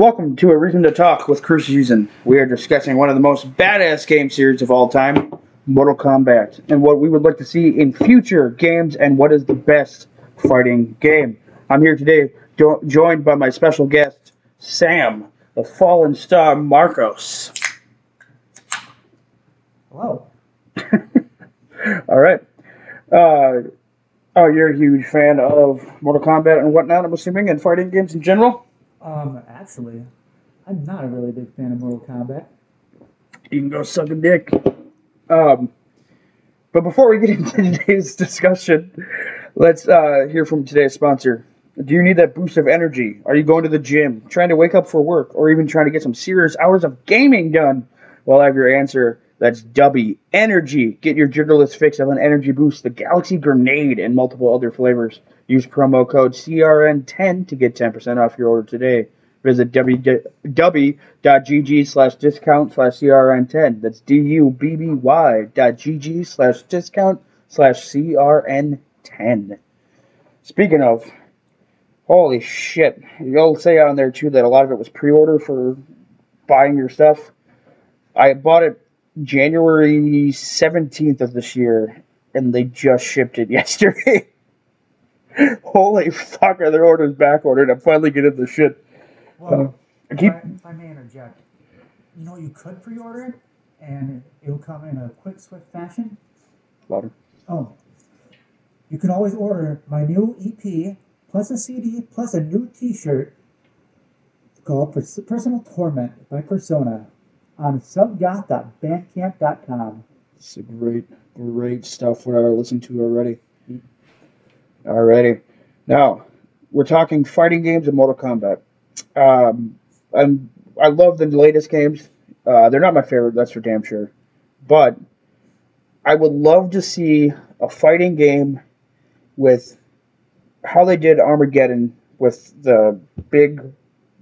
Welcome to A Reason to Talk with Chris Reason. We are discussing one of the most badass game series of all time, Mortal Kombat, and what we would like to see in future games and what is the best fighting game. I'm here today jo- joined by my special guest, Sam, the fallen star Markos. Hello. All right. Uh, oh, you're a huge fan of Mortal Kombat and whatnot, I'm assuming, and fighting games in general? Um, actually, I'm not a really big fan of Mortal Kombat. You can go suck a dick. Um, but before we get into today's discussion, let's uh, hear from today's sponsor. Do you need that boost of energy? Are you going to the gym, trying to wake up for work, or even trying to get some serious hours of gaming done? Well, I have your answer. That's Dubby Energy. Get your jiggerless fix of an energy boost, the Galaxy Grenade, and multiple other flavors. Use promo code CRN10 to get 10% off your order today. Visit w.gg slash discount slash CRN10. That's D-U-B-B-Y dot G-G slash discount slash CRN10. Speaking of, holy shit. You'll say on there too that a lot of it was pre-order for buying your stuff. I bought it January 17th of this year, and they just shipped it yesterday. Holy fuck, are their orders back ordered? I'm finally getting the shit. Well, I if, keep- I, if I may interject, you know you could pre-order it, and it'll come in a quick, swift fashion. Louder. Oh, you can always order my new EP plus a CD plus a new T-shirt called "Personal Torment" by Persona on subgoth.bandcamp.com. It's a great, great stuff. What I listened to already. Mm. Alrighty. Now, we're talking fighting games and Mortal Kombat. Um, I'm, I love the latest games. Uh, they're not my favorite, that's for damn sure. But I would love to see a fighting game with how they did Armageddon with the big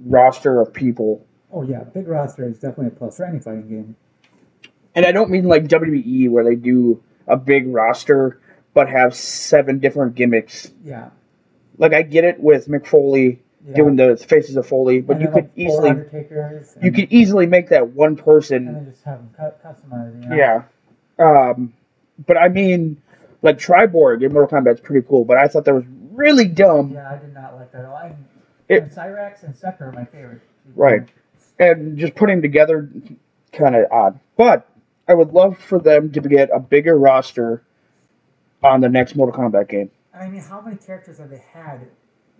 roster of people. Oh yeah, big roster is definitely a plus for any fighting game. And I don't mean like WWE where they do a big roster but have seven different gimmicks. Yeah. Like I get it with Mick Foley yeah. doing the faces of Foley, but And you could like, easily you could easily make that one person. and then just have them cut, customized. You know? Yeah. Um, but I mean, like Triborg in Mortal Kombat's pretty cool, but I thought that was really dumb. Yeah, I did not like that at all. I, It- and Cyrax and Sektor are my favorite. Right. And just putting them together, kind of odd. But I would love for them to get a bigger roster on the next Mortal Kombat game. I mean, how many characters have they had,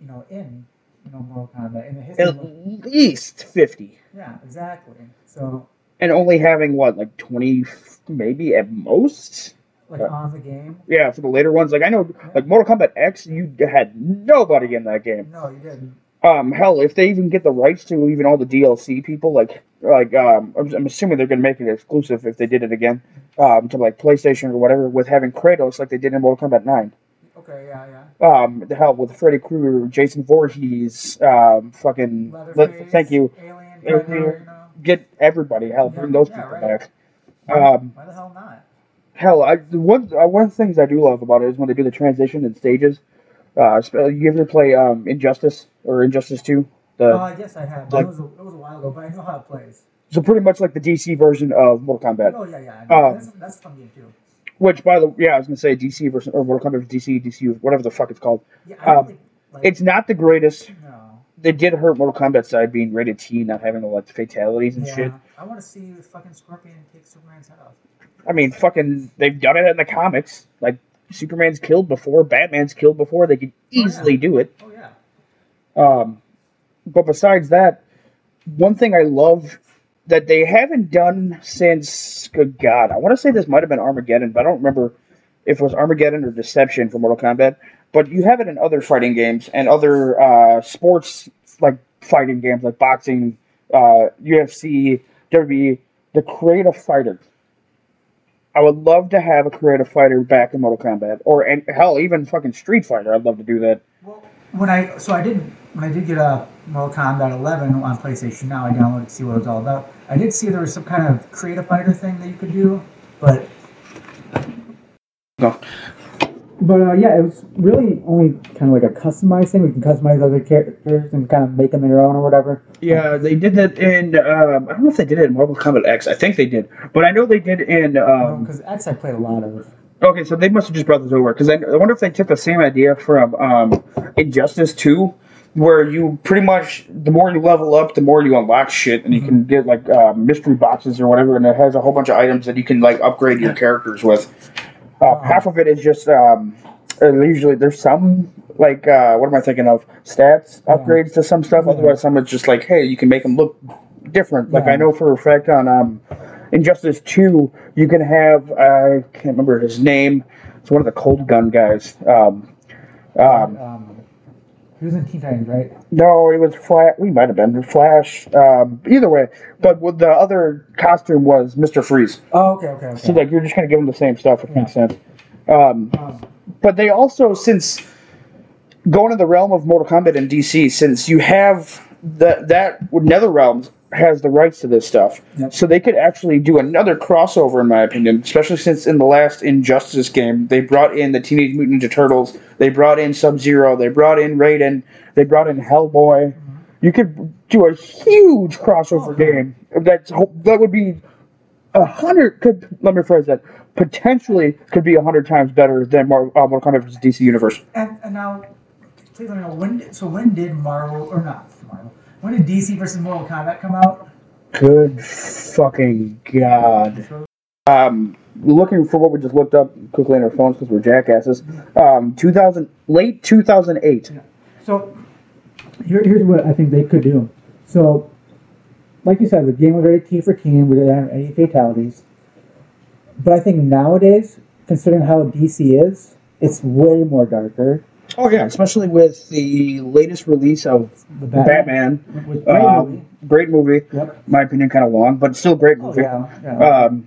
you know, in you know Mortal Kombat in the history? At of- least 50. yeah, exactly. So And only having, what, like 20, maybe at most? like Yeah. on the game. Yeah, for the later ones. Like, I know, like, Mortal Kombat X, you had nobody in that game. No, you didn't. Um, hell, if they even get the rights to even all the DLC people, like, like, um, I'm, I'm assuming they're gonna make it exclusive if they did it again, um, to like PlayStation or whatever, with having Kratos like they did in Mortal Kombat Nine. Okay, yeah, yeah. Um, the hell with Freddy Krueger, Jason Voorhees, um, fucking. Leatherface, thank you. Alien, Alien. Predator, you know. Get everybody. Hell, bring those Yeah, people right. back. Um, Why the hell not? hell, I one uh, one of the things I do love about it is when they do the transition in stages. Uh, you ever play um, Injustice or Injustice Two? The Oh, I guess I have. But like- it was a, it was a while ago, but I know how it plays. So pretty much like the DC version of Mortal Kombat. Oh yeah, yeah. Um, that's, that's a game too. Which, by the yeah, I was gonna say DC version or Mortal Kombat DC, DC, whatever the fuck it's called. Yeah, I don't um, think, like, It's not the greatest. no. They did hurt Mortal Kombat side being rated T, not having all like fatalities and Yeah, shit. I want to see the fucking Scorpion take Superman's head off. I mean, fucking, they've done it in the comics. Like Superman's killed before, Batman's killed before. They could yeah. easily do it. Oh yeah. Um, but besides that, one thing I love that they haven't done since, good God, I want to say this might have been Armageddon, but I don't remember if it was Armageddon or Deception for Mortal Kombat. But you have it in other fighting games and other uh, sports like fighting games like boxing, uh, UFC, WWE. The creative fighter. I would love to have a creative fighter back in Mortal Kombat, or and hell, even fucking Street Fighter. I'd love to do that. Well, when I so I did when I did get a Mortal Kombat 11 on PlayStation Now, I downloaded to see what it was all about. I did see there was some kind of creative fighter thing that you could do, but No. But uh, yeah, it was really only kind of like a customized thing. We can customize other characters and kind of make them their own or whatever. Yeah, they did that in. Um, I don't know if they did it in Mortal Kombat X. I think they did, but I know they did in. Um, Because X I played a lot of. Okay, so they must have just brought this over because I, I wonder if they took the same idea from um, Injustice Two, where you pretty much the more you level up, the more you unlock shit, and you can get like uh, mystery boxes or whatever, and it has a whole bunch of items that you can like upgrade your characters with. Uh, half of it is just um, uh, usually there's some like uh, what am I thinking of stats Yeah. upgrades to some stuff. Yeah. Otherwise, some it's just like hey, you can make them look different. Like I know for a fact on um, Injustice Two, you can have I can't remember his name. It's one of the Cold Gun guys. Um, um, Um, he was in Teen Titans, right? no, it was Flash. We might have been Flash. Um, either way, but with the other costume was Mister Freeze. Oh, okay, okay, okay. So like you're just gonna give him the same stuff. if It makes sense. Um, um, but they also since going to the realm of Mortal Kombat in DC, since you have the that Nether Realms has the rights to this stuff, Yep. so they could actually do another crossover, in my opinion. Especially since in the last Injustice game, they brought in the Teenage Mutant Ninja Turtles, they brought in Sub Zero, they brought in Raiden, they brought in Hellboy. You could do a huge crossover Okay. game. That's that would be a hundred. Could let me rephrase that. Potentially could be a hundred times better than Mar- uh, Mortal Kombat vs. DC Universe. and, and now, please let me know when. So when did Marvel or not Marvel? When did DC versus Mortal Kombat come out? Good fucking god. Um, looking for what we just looked up quickly on our phones because we're jackasses. Um, 2000, late 2008. So here, here's what I think they could do. So, like you said, the game was very T for team. We didn't have any fatalities. But I think nowadays, considering how DC is, it's way more darker. Oh yeah, especially with the latest release of The Batman. With great movie. Um, great movie. Yep. My opinion, kind of long, but still great Oh, movie. yeah. yeah. Um,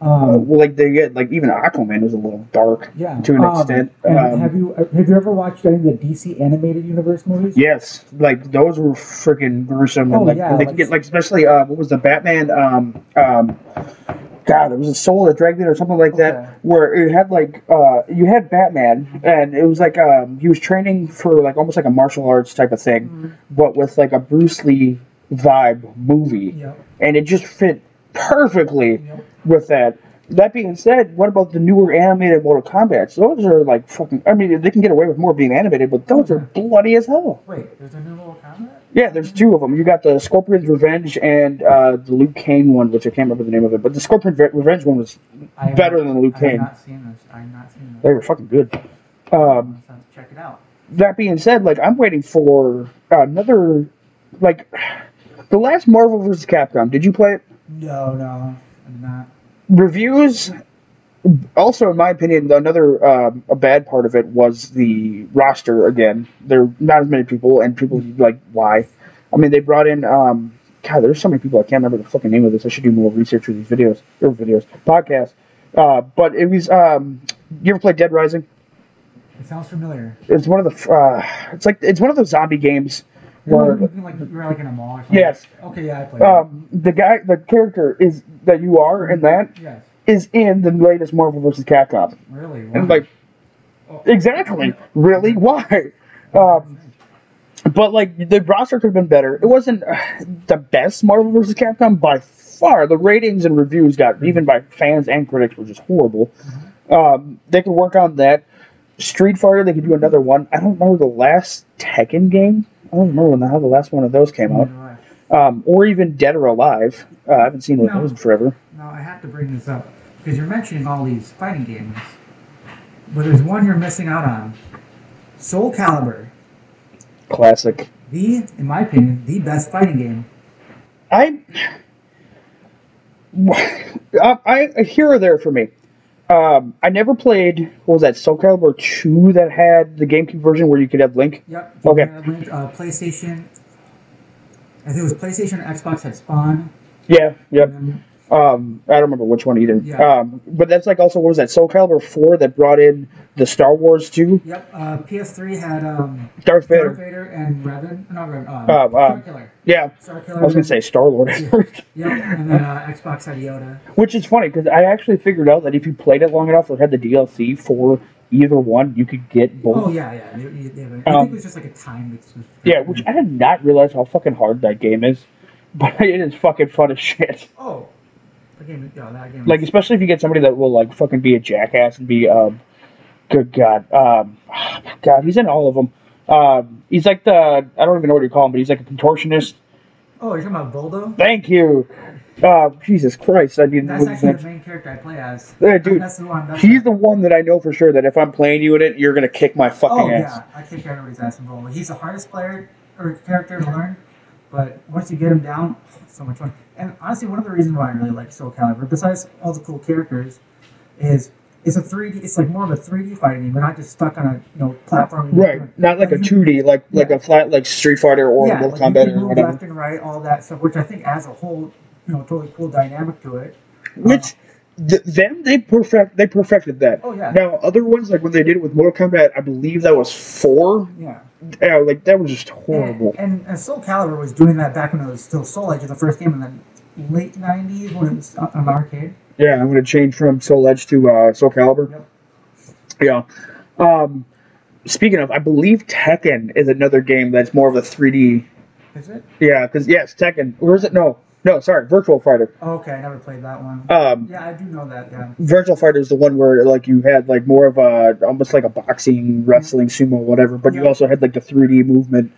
uh, um, well, like they get like even Aquaman is a little dark yeah. to an Um, extent. Um, have you have you ever watched any of the DC animated universe movies? Yes, like those were freaking gruesome. Oh, and, like, yeah, they like- get like especially uh, what was the Batman? Um, um, God, it was a Soul of the Dragon or something like Okay. that, where it had like uh, you had Batman, and it was like um, he was training for like almost like a martial arts type of thing, Mhm. but with like a Bruce Lee vibe movie, Yep. and it just fit perfectly Yep. with that. That being said, what about the newer animated Mortal Kombat? Those are like fucking. I mean, they can get away with more being animated, but those are bloody as hell. Wait, there's a new Mortal Kombat? Yeah, there's two of them. You got the Scorpion's Revenge and uh, the Liu Kang one, which I can't remember the name of it. But the Scorpion's Re- Revenge one was I better not- than the Luke I have not seen this. I have not seen this. They were fucking good. Um, have check it out. that being said, like I'm waiting for another, like the last Marvel vs. Capcom. Did you play it? No, no, I'm not. Reviews. Also, in my opinion, another um, a bad part of it was the roster. Again, there are not as many people, and people like why. I mean, they brought in. Um, God, there's so many people I can't remember the fucking name of this. I should do more research for these videos or videos podcasts. Uh, but it was. Um, you ever play Dead Rising? It sounds familiar. It's one of the. Uh, it's like it's one of those zombie games. Like, you're like in a mall or something. Yes. Okay, yeah, I played. um, the guy, the character is that you are in that. Yes. is in the latest Marvel vs. Capcom, Really? and like Oh. exactly, really, why? Um, but like the roster could have been better. It wasn't uh, the best Marvel vs. Capcom by far. The ratings and reviews got even by fans and critics were just horrible. Um, they could work on that. Street Fighter, they could do another one. I don't remember the last Tekken game. I don't remember when the hell the last one of those came out. Um, or even Dead or Alive. Uh, I haven't seen one of those in forever. No, I have to bring this up because you're mentioning all these fighting games, but there's one you're missing out on. Soul Calibur, Classic. the, in my opinion, the best fighting game. I, I, I here or there for me. Um, I never played. What was that? Soul Calibur two that had the GameCube version where you could have Link. Yep. Okay. Uh, PlayStation. I think it was PlayStation or Xbox had Spawn. Yeah, yep. Um, I don't remember which one either. Yeah. Um, but that's like also what was that? Soul Calibur four that brought in the Star Wars two. Yep. Uh, PS3 had um, Darth Darth Vader. Vader and Revan. Not Revan. Um, Uh, uh, Star Killer. Yeah, Star Killer. I was gonna say Star Lord. Yep. And then uh, Xbox had Yoda. Which is funny because I actually figured out that if you played it long enough, it had the DLC for either one, you could get both. Oh yeah, yeah. They, they, they, I Um, think it was just like a time. Yeah, which I did not realize how fucking hard that game is, but it is fucking fun as shit. Oh, game. Yeah, that game. Like especially if you get somebody that will like fucking be a jackass and be um, good god, um, God, he's in all of them. Um, he's like the I don't even know what you call him, but he's like a contortionist. oh, you're talking about Voldo? Thank you. Uh, Jesus Christ, I need to That's actually the main character I play as. Yeah, dude, That's the one. That's He's the one that I know for sure that if I'm playing you in it, you're gonna kick my fucking Oh ass. yeah, I kick everybody's ass in Voldo. He's the hardest player or character to learn, but once you get him down, so much fun. And honestly, one of the reasons why I really like Soul Calibur, besides all the cool characters, is it's a 3D. It's like more of a 3D fighting game. We're not just stuck on a you know platform. Right, not like a 2D, like like a flat like Street Fighter or yeah, Mortal like Kombat or whatever. left and right, all that stuff, which I think adds a whole you know totally cool dynamic to it. Which uh, th- them they perfect they perfected that. Oh yeah, Now other ones like when they did it with Mortal Kombat, I believe that was four. yeah. Yeah, like that was just horrible. And, and, and Soul Calibur was doing that back when it was still Soul Edge, the first game, and then late '90s when it was on on arcade. Yeah, I'm gonna change from Soul Edge to uh, Soul Calibur. Yep. Yeah. Um, speaking of, I believe Tekken is another game that's more of a 3D. Is it? Yeah, because yes, Tekken. Or is it? No, no. Sorry, Virtua Fighter. Oh, okay, I never played that one. Um, Yeah, I do know that. Yeah. Virtua Fighter is the one where like you had like more of a almost like a boxing, wrestling, sumo, whatever, but you also had like the 3D movement,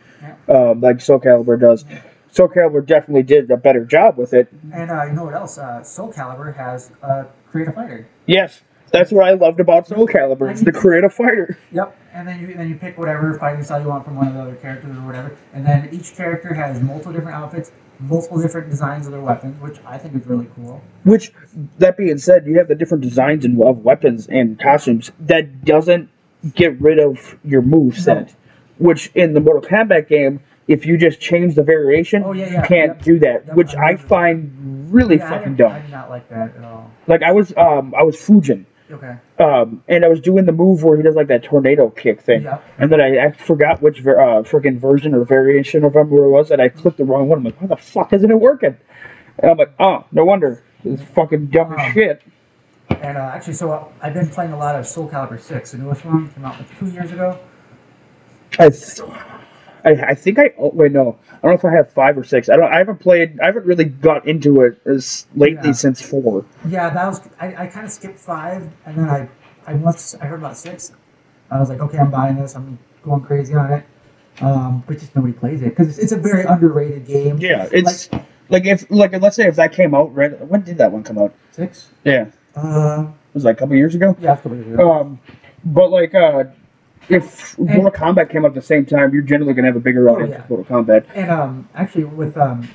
um, like Soul Calibur does. Soul Calibur definitely did a better job with it. And uh, you know what else? Uh, Soul Calibur has a creative a Fighter. Yes, that's what I loved about Soul Calibur. It's the creative fighter. Yep. And then you then you pick whatever fighting style you want from one of the other characters or whatever. And then each character has multiple different outfits, multiple different designs of their weapons, which I think is really cool. Which, that being said, you have the different designs and of weapons and costumes. That doesn't get rid of your move set. Which in the Mortal Kombat game, if you just change the variation, Oh, yeah, you can't yep. do that. Yep, which I I find really Yeah, I fucking I dumb. did not like that at all. Like I was, um, I was Fujin, Okay. um, and I was doing the move where he does like that tornado kick thing. Yep. And then I, I forgot which ver- uh, freaking version or variation of him where it was, and I clicked the wrong one. I'm like, why the fuck isn't it working? And I'm like, oh, no wonder. It's fucking dumb as Um, shit. And uh, actually, so uh, I've been playing a lot of Soul Calibur 6, the newest one, came out like two years ago. I, th- I, I think I oh, wait no I don't know if I have five or six I don't I haven't played I haven't really got into it as lately Yeah. since four Yeah, that was I, I kind of skipped five, and then I I once I heard about six. I was like, okay, I'm buying this. I'm going crazy on it. Um, but just nobody plays it because it's, it's a very underrated game. yeah it's like, if like let's say if that came out right when did that one come out Six. yeah Uh, was like a couple years ago yeah, a couple years ago. um but like uh if Mortal Kombat came out at the same time you're generally gonna have a bigger Oh, audience yeah. with Mortal Kombat And um, actually, with um,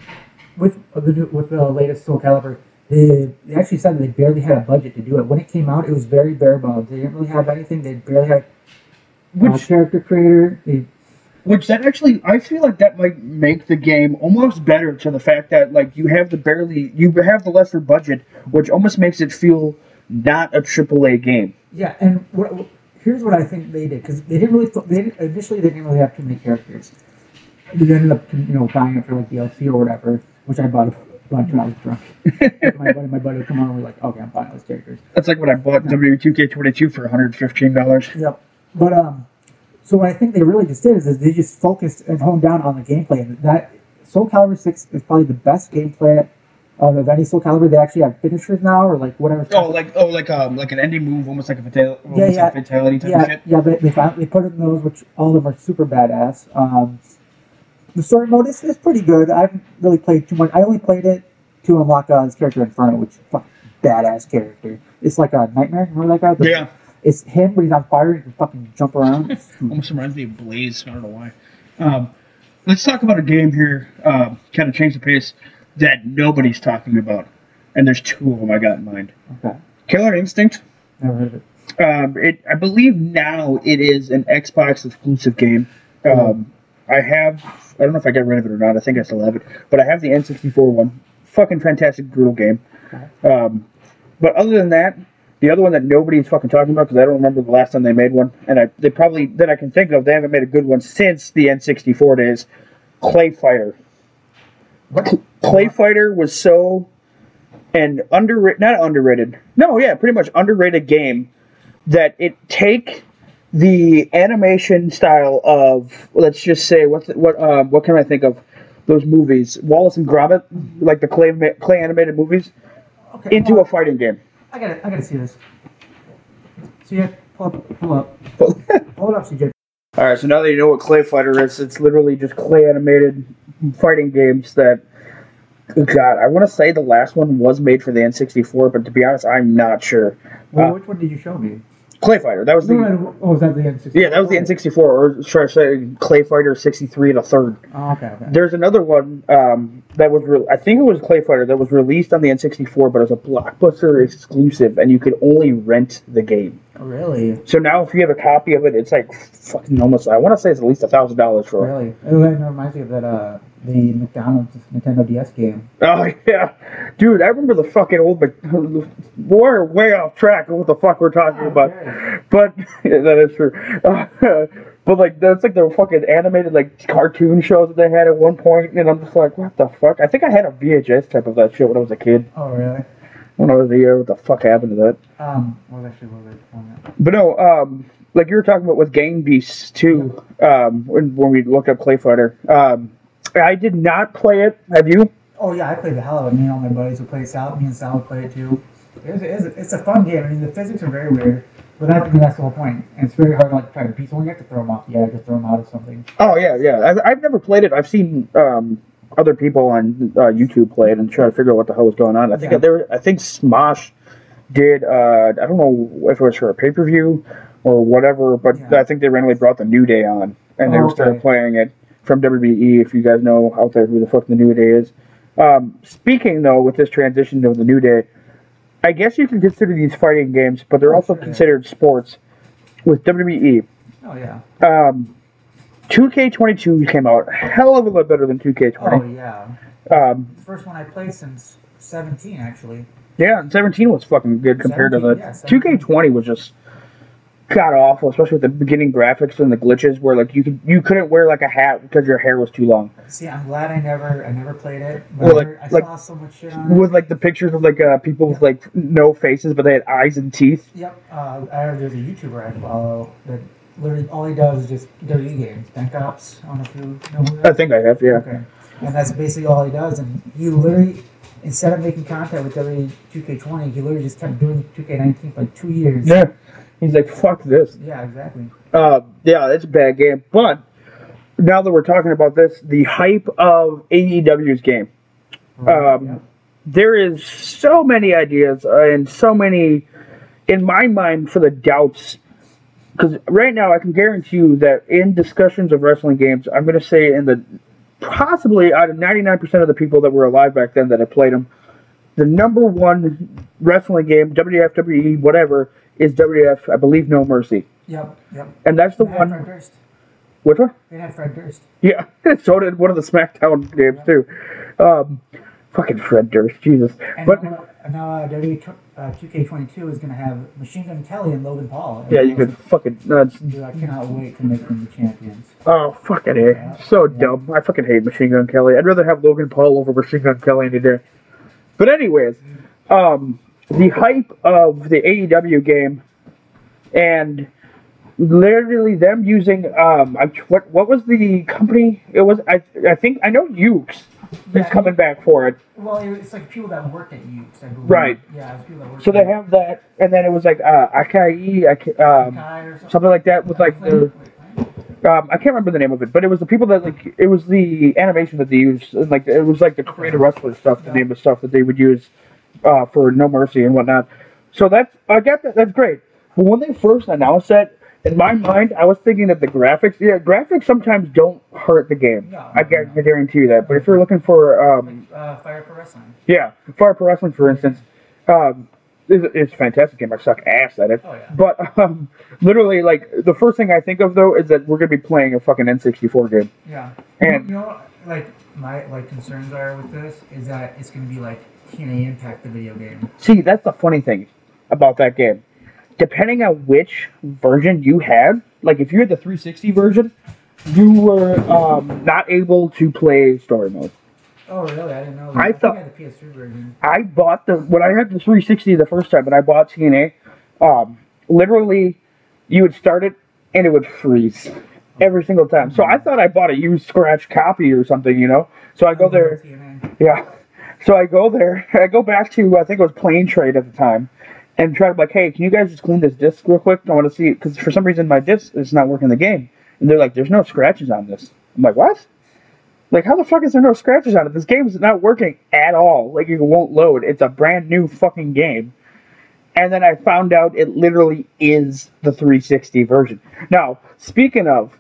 with the new, with the latest Soul Calibur, they, they actually said that they barely had a budget to do it. When it came out, it was very bare bones. They didn't really have anything. They barely had a which character creator. They, Which that actually, I feel like that might make the game almost better to the fact that like you have the barely, you have the lesser budget, which almost makes it feel not a AAA game. yeah, and what, here's what I think they did because they didn't really. They didn't, initially they didn't really have too many characters. They ended up you know buying it for like DLC or whatever, which I bought a bunch when I was drunk. my buddy, my buddy would come on and we're like, okay, I'm buying those characters. That's like when I bought W2K22 for 115 dollars. Yep. But um, so what I think they really just did is, is they just focused and honed down on the gameplay, and that Soul Calibur Six is probably the best gameplay uh, of any Soul Calibur. They actually have finishers now, or like whatever. Oh, like oh, like um, like an ending move, almost like a fatal, Yeah, yeah. like fatality type of yeah, shit. yeah. They they, found, they put in those, which all of them are super badass. Um, the story mode is, is pretty good. I haven't really played too much. I only played it to unlock uh, his character Inferno, which is a fucking badass character. It's like a nightmare. Remember that guy? The- Yeah, It's him, but he's on fire. He can fucking jump around. almost reminds me of Blaze. I don't know why. Um, let's talk about a game here. Um, kind of change the pace that nobody's talking about, and there's two of them I got in mind. okay. Killer Instinct. Never heard of it. Um, it, I believe now it is an Xbox exclusive game. Um, I have, I don't know if I got rid of it or not. I think I still have it, but I have the N64 one. Fucking fantastic, brutal game. Um, but other than that, the other one that nobody's fucking talking about because I don't remember the last time they made one, and I they probably that I can think of they haven't made a good one since the N64 days. Clay What? Clay Fighter was so an underrated, not underrated. No, yeah, pretty much underrated game that it take the animation style of let's just say what's what um, what can I think of those movies Wallace and Gromit like the clay clay animated movies Okay. into a fighting game. I gotta, I gotta see this. So yeah, pull up, pull up, pull it up, CJ. All right, so now that you know what Clay Fighter is, it's literally just clay animated fighting games that. God, I want to say the last one was made for the N64, but to be honest, I'm not sure. Well, Uh, which one did you show me? Clay Fighter, that was the No, oh, was that the N64? yeah, that was the N64, or should I say Clay Fighter 63 and a third. Oh, okay, okay. There's another one um, that was, re- I think it was Clay Fighter that was released on the N64, but it was a blockbuster exclusive, and you could only rent the game. Oh, really? So now, if you have a copy of it, it's like fucking almost. I want to say it's at least a thousand dollars for it. Really? Oh, that reminds me of that, uh, the McDonald's Nintendo DS game. Oh yeah, dude, I remember the fucking old. We're way off track of what the fuck we're talking about, Okay. but yeah, that is true. but like that's like the fucking animated like cartoon shows that they had at one point, and I'm just like, what the fuck? I think I had a VHS type of that shit when I was a kid. Oh, really? I was a year, what the fuck happened to that? Um, was actually what was I calling it? But no, um, like you were talking about with Gang Beasts too. Um, when, when we looked up Clay Fighter, um, I did not play it. Have you? Oh yeah, I played the hell out of it. Me and all my buddies would play Sal. Me and Sal would play it too. It was, it was, it's a fun game. I mean, the physics are very weird, but I think that's the whole point. And it's very hard to like try to beat someone. You have to throw them off the edge or throw them out of something. Oh yeah, yeah. I've, I've never played it. I've seen um, other people on uh, YouTube played and try to figure out what the hell was going on. I think Yeah. there. I think Smosh did. Uh, I don't know if it was for a pay per view or whatever, but Yeah. I think they randomly brought the New Day on and they Oh, started okay. playing it from WWE. If you guys know out there who the fuck the New Day is. Um, speaking though, with this transition to the New Day, I guess you can consider these fighting games, but they're Oh, also considered sports. With WWE, Oh yeah. um, 2K22 came out hell of a lot better than 2K20. Oh yeah. Um, The first one I played since 17 actually. yeah, 17 was fucking good compared to the yeah, 2K20 was just god awful, especially with the beginning graphics and the glitches where like you could you couldn't wear like a hat because your hair was too long. See, I'm glad I never I never played it. Well, like- I, like- saw so much shit. With like the pictures of like uh, people with like no faces but they had eyes and teeth. Yep. Uh, I there's a YouTuber I follow that literally all he does is just dirty games, Bank Ops. I don't know if you know who that I think I have, yeah. Okay. And that's basically all he does. And he literally, instead of making contact with WWE 2K20, he literally just kept doing 2K19 for like two years. Yeah. He's like, fuck this. Yeah, exactly. Uh, yeah, it's a bad game. But now that we're talking about this, the hype of AEW's game. Um, Yeah. there is so many ideas and so many in my mind for the doubts because right now i can guarantee you that in discussions of wrestling games i'm going to say in the possibly out of 99% of the people that were alive back then that have played them the number one wrestling game wwf we whatever is wwf i believe no mercy Yep. Yep. and that's the They had Fred Durst. which one They had Fred Durst. yeah so did one of the smackdown games too um, fucking fred durst jesus And but now, now uh, WWE uh, 2K22 is going to have Machine Gun Kelly and Logan Paul. yeah you could fucking uh, Dude, I cannot wait to make them the champions. Oh, fucking A. So dumb. I fucking hate Machine Gun Kelly. I'd rather have Logan Paul over Machine Gun Kelly any day. But anyways, um, the hype of the AEW game and literally them using um, what what was the company? It was I I think I know Yuke's is Yeah, coming back for it. Well, it's like people that worked at you. Right. Yeah, it's people that worked So they have that, and then it was like uh, Akai, um, something. something like that with like the. Um, I can't remember the name of it, but it was the people that like it was the animation that they used, and, like it was like the creator wrestler stuff, the name of stuff that they would use uh, for No Mercy and whatnot. So that's I get that that's great. But when they first announced that, in my mind, I was thinking that the graphics, yeah, graphics sometimes don't hurt the game. No, I, gu- I guarantee you that. But if you're looking for, um, Uh, Fire for Wrestling. yeah, Fire Pro Wrestling, for instance, um, it's, it's a fantastic game. I suck ass at it. Oh, yeah. But um, literally, like the first thing I think of though is that we're gonna be playing a fucking N64 game. Yeah. And- you know, like my like concerns are with this is that it's gonna be like can TNA Impact, the video game. See, that's the funny thing about that game. Depending on which version you had, like if you had the 360 version, you were um, not able to play story mode. Oh, really? I didn't know. I think thought- I had the PS3 version. I bought the when I had the 360 the first time, and I bought TNA. Um, literally, you would start it and it would freeze every single time. So I thought I bought a used scratch copy or something, you know. So I go there. TNA. Yeah. So I go there. I go back to I think it was Play N Trade at the time, and try to be like, hey, can you guys just clean this disc real quick? I want to see it. because for some reason my disc is not working the game, and they're like, there's no scratches on this. I'm like, what? Like, how the fuck is there no scratches on it? This game is not working at all. Like, it won't load. It's a brand new fucking game. And then I found out it literally is the 360 version. Now, speaking of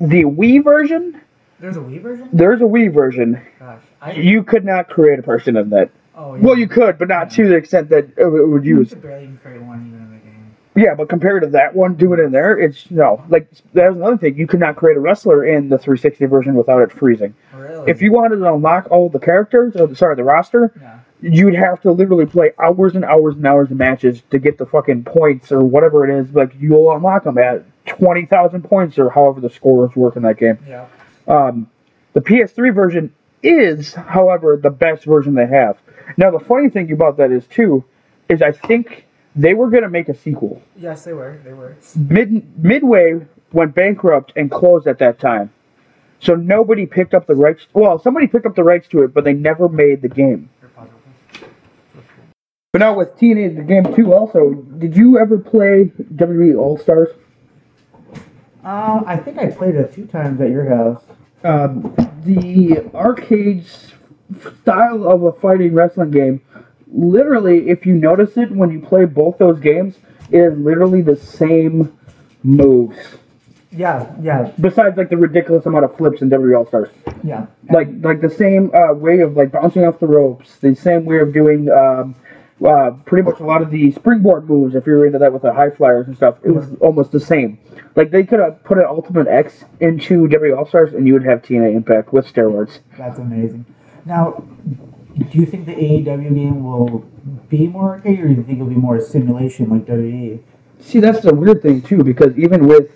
the Wii version, There's a Wii version? there's a Wii version. Gosh. I, You could not create a person in that. Oh, yeah. Well, you could, but not to the extent that it would You use. could barely even create one even in the game. Yeah, but compared to that one, doing it in there, it's no. Like there's another thing. You could not create a wrestler in the 360 version without it freezing. Really? If you wanted to unlock all the characters, or sorry, the roster, Yeah. you'd have to literally play hours and hours and hours of matches to get the fucking points or whatever it is. Like you'll unlock them at 20,000 points or however the scores work in that game. Yeah. Um, the PS3 version is, however, the best version they have. Now, the funny thing about that is too, is I think they were gonna make a sequel. Yes, they were. They were. Mid Midway went bankrupt and closed at that time, so nobody picked up the rights. Well, somebody picked up the rights to it, but they never made the game. But now with TNA the game too, also, did you ever play WWE All Stars? Uh, I think I played it a few times at your house. um, the arcade style of a fighting wrestling game, literally, if you notice it when you play both those games, it is literally the same moves. Yeah, yeah, Besides, like the ridiculous amount of flips in WWE All Stars, yeah. like like the same uh, way of like bouncing off the ropes, the same way of doing um, uh, pretty much a lot of the springboard moves. If you're into that with the high flyers and stuff, it was almost the same. Like they could have put an Ultimate X into WWE All Stars, and you would have TNA Impact with steroids. That's amazing. Now, do you think the AEW game will be more arcade, or do you think it'll be more simulation like WWE? See, that's the weird thing too, because even with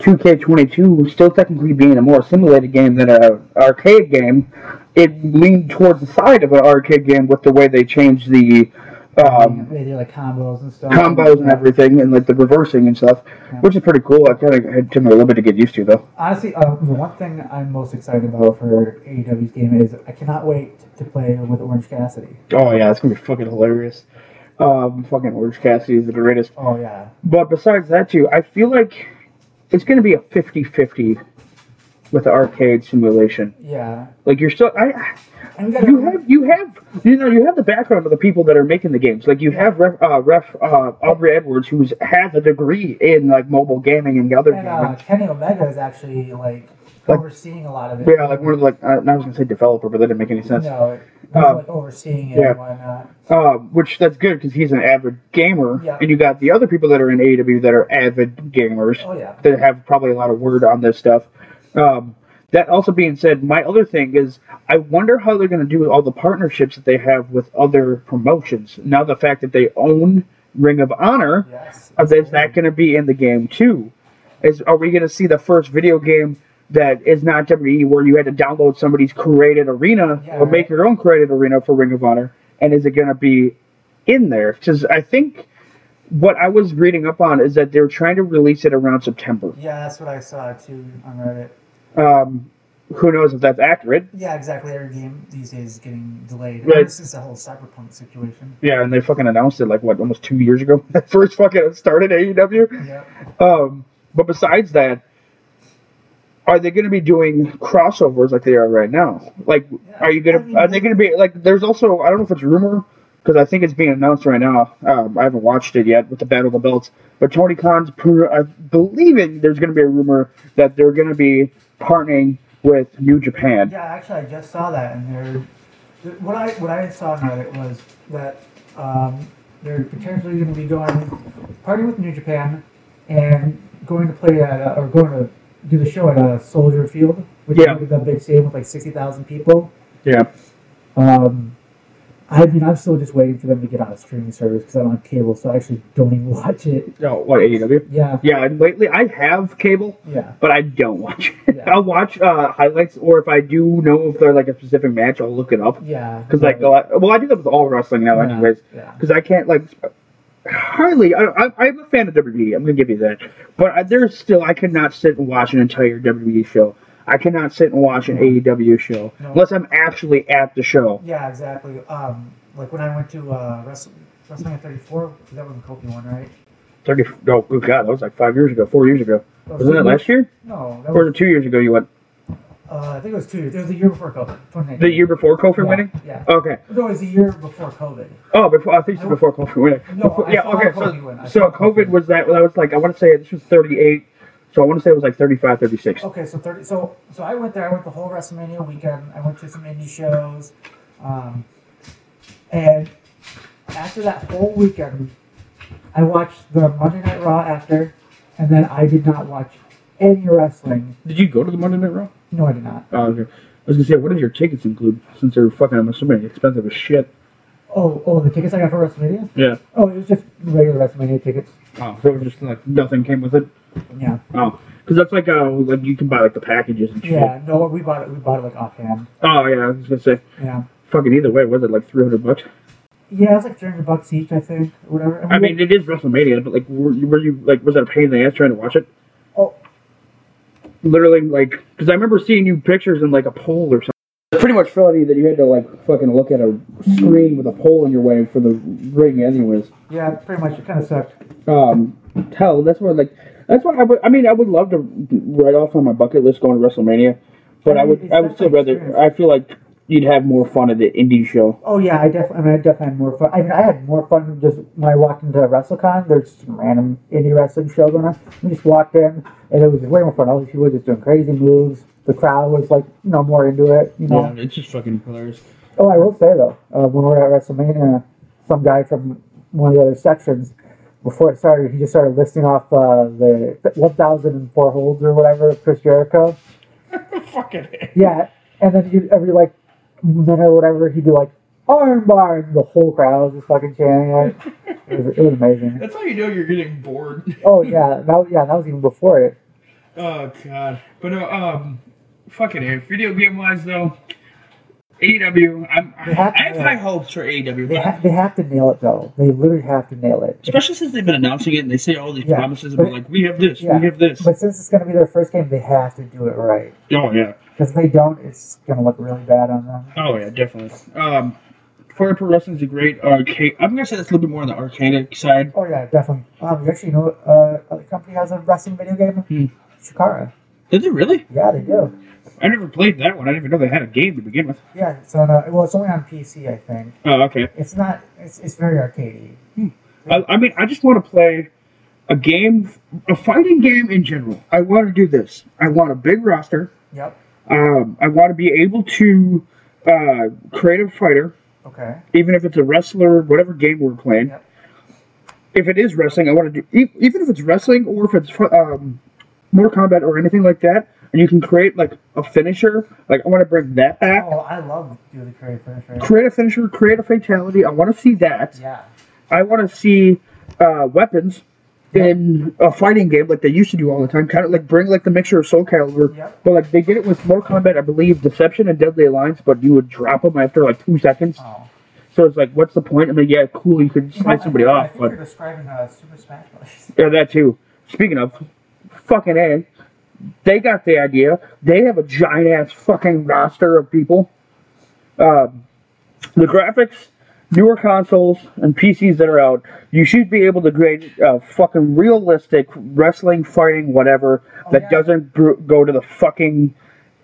2K22 still technically being a more simulated game than a arcade game, it leaned towards the side of an arcade game with the way they changed the um, they do like combos and stuff. combos and everything, and like the reversing and stuff, Yeah. which is pretty cool. I kind of had took me a little bit to get used to though. Honestly, uh, the one thing I'm most excited about for AEW's game is I cannot wait to play with Orange Cassidy. Oh yeah, it's gonna be fucking hilarious. Um, fucking Orange Cassidy is the greatest. Oh yeah, But besides that too, I feel like it's gonna be a 50-50 with the arcade simulation. yeah. Like you're still, I, And we got you have, you have, you know, you have the background of the people that are making the games. Like you have ref, uh, ref uh, Aubrey Edwards, who's has a degree in like mobile gaming and the other and uh, Kenny Omega is actually like Like- overseeing a lot of it. yeah, like one of the, like uh, I was gonna say developer, but that didn't make any sense. No, Um, like overseeing it yeah. and whatnot. Uh, which that's good because he's an avid gamer, Yeah. and you got the other people that are in AEW that are avid gamers. Oh yeah. that have probably a lot of word on this stuff. Um, that also being said, my other thing is I wonder how they're going to do with all the partnerships that they have with other promotions. Now the fact that they own Ring of Honor, Yes. uh, is that going to be in the game too? Is are we going to see the first video game that is not WWE where you had to download somebody's created arena Yeah, or make your own created arena for Ring of Honor? And is it going to be in there? Because I think what I was reading up on is that they're trying to release it around September. Yeah, that's what I saw too on Reddit. Um, who knows if that's accurate? Yeah, exactly. Every game these days is getting delayed. Right. Ever since the whole cyberpunk situation. Yeah, and they fucking announced it like what almost two years ago. First fucking started AEW. Yeah. Um, but besides that, are they going to be doing crossovers like they are right now? Like, are you I gonna? mean, Are they going to be like? There's also I don't know if it's rumor because I think it's being announced right now. Um, I haven't watched it yet with the Battle of the Belts, but Tony Khan's I believe it, there's going to be a rumor that they're going to be partnering with New Japan. Yeah, actually, I just saw that, and they're what I what I saw on Reddit was that um, they're potentially going to be going partying with New Japan and going to play at a, or going to do the show at a Soldier Field, which Yeah. is the big stadium with like sixty thousand people. Yeah. Um, I mean, I'm still just waiting for them to get on a streaming service because I don't have cable, so I actually don't even watch it. No, what AEW? Yeah, Yeah, and lately I have cable, yeah, but I don't watch it. Yeah. I'll watch uh, highlights, or if I do know if they're like a specific match, I'll look it up. yeah. Because like, a lot, well, I do that with all wrestling now, Yeah, anyways. yeah. Because I can't like, hardly. I, I, I'm a fan of WWE. I'm gonna give you that. But I, there's still I cannot sit and watch an entire WWE show. I cannot sit and watch an AEW show No. unless I'm actually at the show. Yeah, exactly. Um, like when I went to uh, Wrestle, WrestleMania 34, that was the Kofi one, right? Thirty. No, good god, that was like five years ago, four years ago. Wasn't that last year? No, that Or was two years ago? You went uh, I think it was two years. It was the year before COVID. 2019. the year before Kofi yeah, winning. Yeah. Okay. No, it was the year before COVID. Oh, before I think it's before Kofi winning. No, Before- I yeah. saw Okay. I So, so COVID Kofi. was that? That was like I want to say this was 38. So I want to say it was like 35, 36. Okay, so thirty. So so I went there. I went the whole WrestleMania weekend. I went to some indie shows, um, and after that whole weekend, I watched the Monday Night Raw after, and then I did not watch any wrestling. Did you go to the Monday Night Raw? No, I did not. Oh, okay. I was gonna say, what did your tickets include? Since they're fucking, I'm assuming expensive as shit. Oh, oh, the tickets I got for WrestleMania. Yeah. Oh, it was just regular WrestleMania tickets. Oh, so it was just like nothing came with it. Yeah. Oh, because that's like uh, like you can buy like the packages and shit. Yeah. No, we bought it. We bought it like offhand. Oh yeah, I was gonna say, Yeah. fucking either way, was it like 300 bucks? Yeah, it was like three hundred bucks each, I think, or whatever. And I mean, it is WrestleMania, but like, were, you- were you like, was that a pain in the ass trying to watch it? Oh. Literally, like, because I remember seeing you pictures in like a poll or something. Pretty much funny that you had to like fucking look at a screen with a pole in your way for the ring, anyways. yeah, pretty much. It kind of sucked. um, hell, that's what like that's why I would. I mean, I would love to write off on my bucket list going to WrestleMania, but I would. I would still rather. experience. I feel like you'd have more fun at the indie show. Oh yeah, I definitely. I mean, I definitely had more fun. I mean, I had more fun just when I walked into WrestleCon. There's some random indie wrestling show going on. We just walked in, and it was way more fun. All these people were just doing crazy moves. The crowd was like, you know, more into it. You know. it's just fucking hilarious. Oh, I will say though, uh, when we were at WrestleMania, some guy from one of the other sections, before it started, he just started listing off uh, the 1,004 holds or whatever of Chris Jericho. fucking. It. Yeah, and then you, every like minute or whatever, he'd be like, armbar, and the whole crowd was just fucking chanting it. It was, it was amazing. That's how you know you're getting bored. Oh yeah, that was, yeah, that was even before it. Oh god. But no, um, fucking a. Video game wise though, AEW. I'm. I have high hopes for AEW, They, ha- they have to nail it though. They literally have to nail it. especially since they've been announcing it and they say all these Yeah, promises about like we have this, yeah, we have this. But since it's going to be their first game, they have to do it right. oh yeah. Because if they don't, it's going to look really bad on them. Oh yeah, definitely. Um, Fire Pro Wrestling is a great arcade. I'm gonna say that's a little bit more on the arcade side. Oh yeah, definitely. Um, you actually know uh, a company has a wrestling video game. Hmm. Chikara. Is it really? Yeah, they do. I never played that one. I didn't even know they had a game to begin with. Yeah, it's on. Uh, well, it's only on PC, I think. Oh, okay. It's not. It's, it's very arcadey. I, I mean, I just want to play a game, a fighting game in general. I want to do this. I want a big roster. Yep. Um, I want to be able to uh, create a fighter, Okay. even if it's a wrestler, whatever game we're playing. Yep. If it is wrestling, I want to do even if it's wrestling or if it's um, Mortal Kombat or anything like that, and you can create like a finisher. Like I want to bring that back. Oh, I love do the creative finisher. Create a finisher, create a fatality. I want to see that. Yeah. I want to see uh, weapons in a fighting game like they used to do all the time. Kind of like bring like the mixture of Soul Calibur, Yep. but like they did it with Mortal Kombat, I believe, Deception and Deadly Alliance. But you would drop them after like two seconds. Oh. So it's like, what's the point? I mean, yeah, cool, you could You know, slice I somebody I off, think but you're describing uh, Super Smash Bros. yeah, that too. Speaking of, fucking a, they got the idea. They have a giant ass fucking roster of people. Um, the graphics, newer consoles and PCs that are out, you should be able to create a fucking realistic wrestling, fighting, whatever Oh, that yeah. doesn't go to the fucking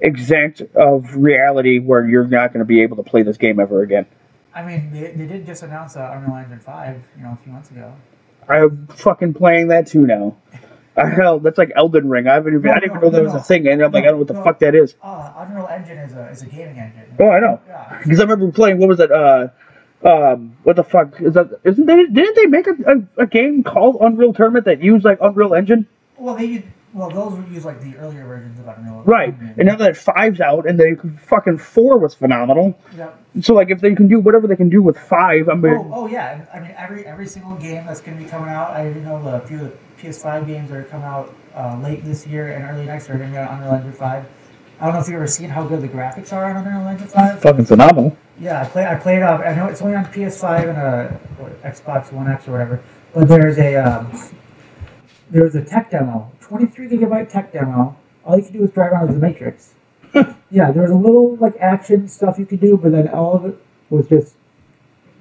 exact of reality where you're not going to be able to play this game ever again. I mean, they, they did just announce uh, Unreal Engine 5, you know, a few months ago. I'm fucking playing that too now. Hell, that's like Elden Ring. I haven't even, No, I didn't even no, know that no, was a thing, and I'm like, I don't know what the fuck that is. Uh, Unreal Engine is a, is a gaming engine. Oh, I know. Yeah. Because I remember playing. What was it? Uh, um, what the fuck is that? Isn't they? Didn't they make a, a, a game called Unreal Tournament that used like Unreal Engine? Well, they well, those would use like the earlier versions of Unreal. Right. Engine. And now that five's out, and they fucking four was phenomenal. Yep. So like, if they can do whatever they can do with five, I mean, Oh, oh yeah. I mean, every every single game that's going to be coming out. I even know the few PS5 games that are coming out uh, late this year and early next year are going to be on Unreal Engine 5. I don't know if you've ever seen how good the graphics are on Unreal Engine 5. fucking phenomenal. Yeah, I play. I played. I know it's only on PS5 and uh, what, Xbox One X or whatever. But there's a um, there's a tech demo, 23 gigabyte tech demo. All you can do is drive around as the Matrix. yeah, there was a little like action stuff you could do, but then all of it was just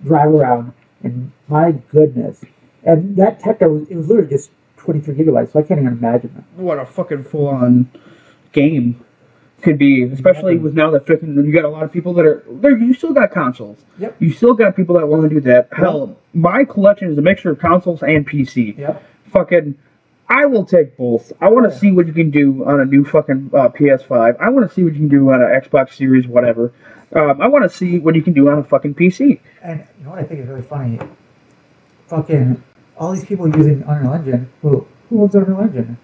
drive around. And my goodness, and that tech demo was it was literally just 23 gigabytes, so I can't even imagine that. What a fucking full on game could be, especially with now that flipping, you got a lot of people that are there. You still got consoles. Yep. You still got people that want to do that. Hell, my collection is a mixture of consoles and PC. Yep. Fucking, I will take both. I want to Yeah. see what you can do on a new fucking uh, PS5. I want to see what you can do on an Xbox Series, whatever. Um, I want to see what you can do on a fucking PC. And you know what I think is really funny? Fucking all these people using Unreal Engine. Who who owns Unreal Engine?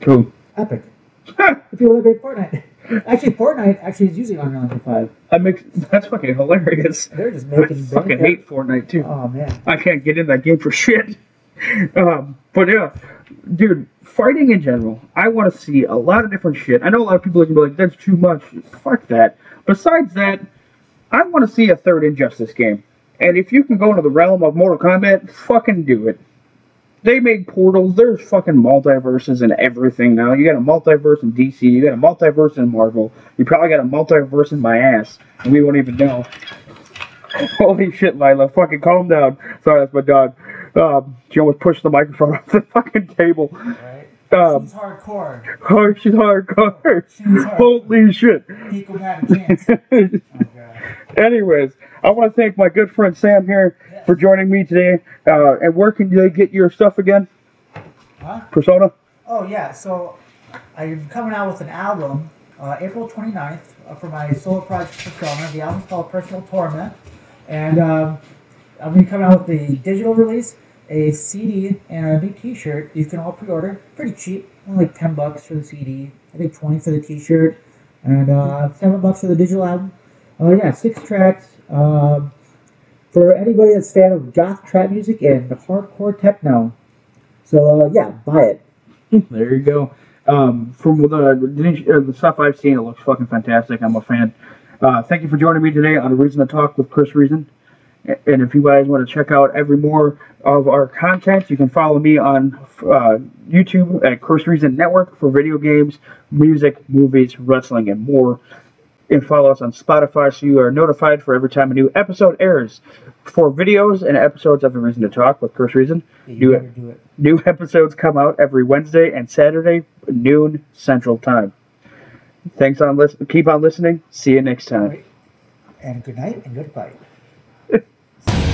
Cool. Epic. The people that made Fortnite. Actually, Fortnite actually is using Unreal Engine 5. That makes that's fucking hilarious. They're just making. I fucking bank. hate Fortnite too. Oh man. I can't get in that game for shit. Um, but yeah, dude, fighting in general, I want to see a lot of different shit. I know a lot of people are gonna be like, "That's too much." Fuck that. Besides that, I want to see a third Injustice game. And if you can go into the realm of Mortal Kombat, fucking do it. They made portals. There's fucking multiverses and everything now. You got a multiverse in DC. You got a multiverse in Marvel. You probably got a multiverse in my ass, and we won't even know. Holy shit, Lila. Fucking calm down. Sorry, that's my dog. Um, she almost pushed the microphone off the fucking table. Right. Um, She's hardcore. oh, she's hardcore. She's hardcore. Holy shit. Pico had a chance. God. Anyways, I want to thank my good friend Sam here for joining me today. Uh, and where can they get your stuff again? Huh? Persona? Oh yeah. So I'm coming out with an album uh, April 29th uh, for my solo project Persona. The album's called Personal Torment, and um, I'm gonna be coming out with the digital release, a CD, and a new T-shirt. You can all pre-order. Pretty cheap, only like 10 bucks for the CD. I think 20 for the T-shirt, and uh, seven bucks for the digital album. Oh yeah, six tracks. Um, for anybody that's a fan of goth trap music and hardcore techno. So uh, yeah, buy it. There you go. Um, from the, uh, the stuff I've seen, it looks fucking fantastic. I'm a fan. Uh, thank you for joining me today on Reason to Talk with Chris Reason. And if you guys want to check out every more of our content, you can follow me on uh, YouTube at Chris Reason Network for video games, music, movies, wrestling, and more. And follow us on Spotify so you are notified for every time a new episode airs. For videos and episodes of A Reason to Talk with Chris Reason, do it. New episodes come out every Wednesday and Saturday, noon Central Time. Thanks on listen. Keep on listening. See you next time. And good night and good fight.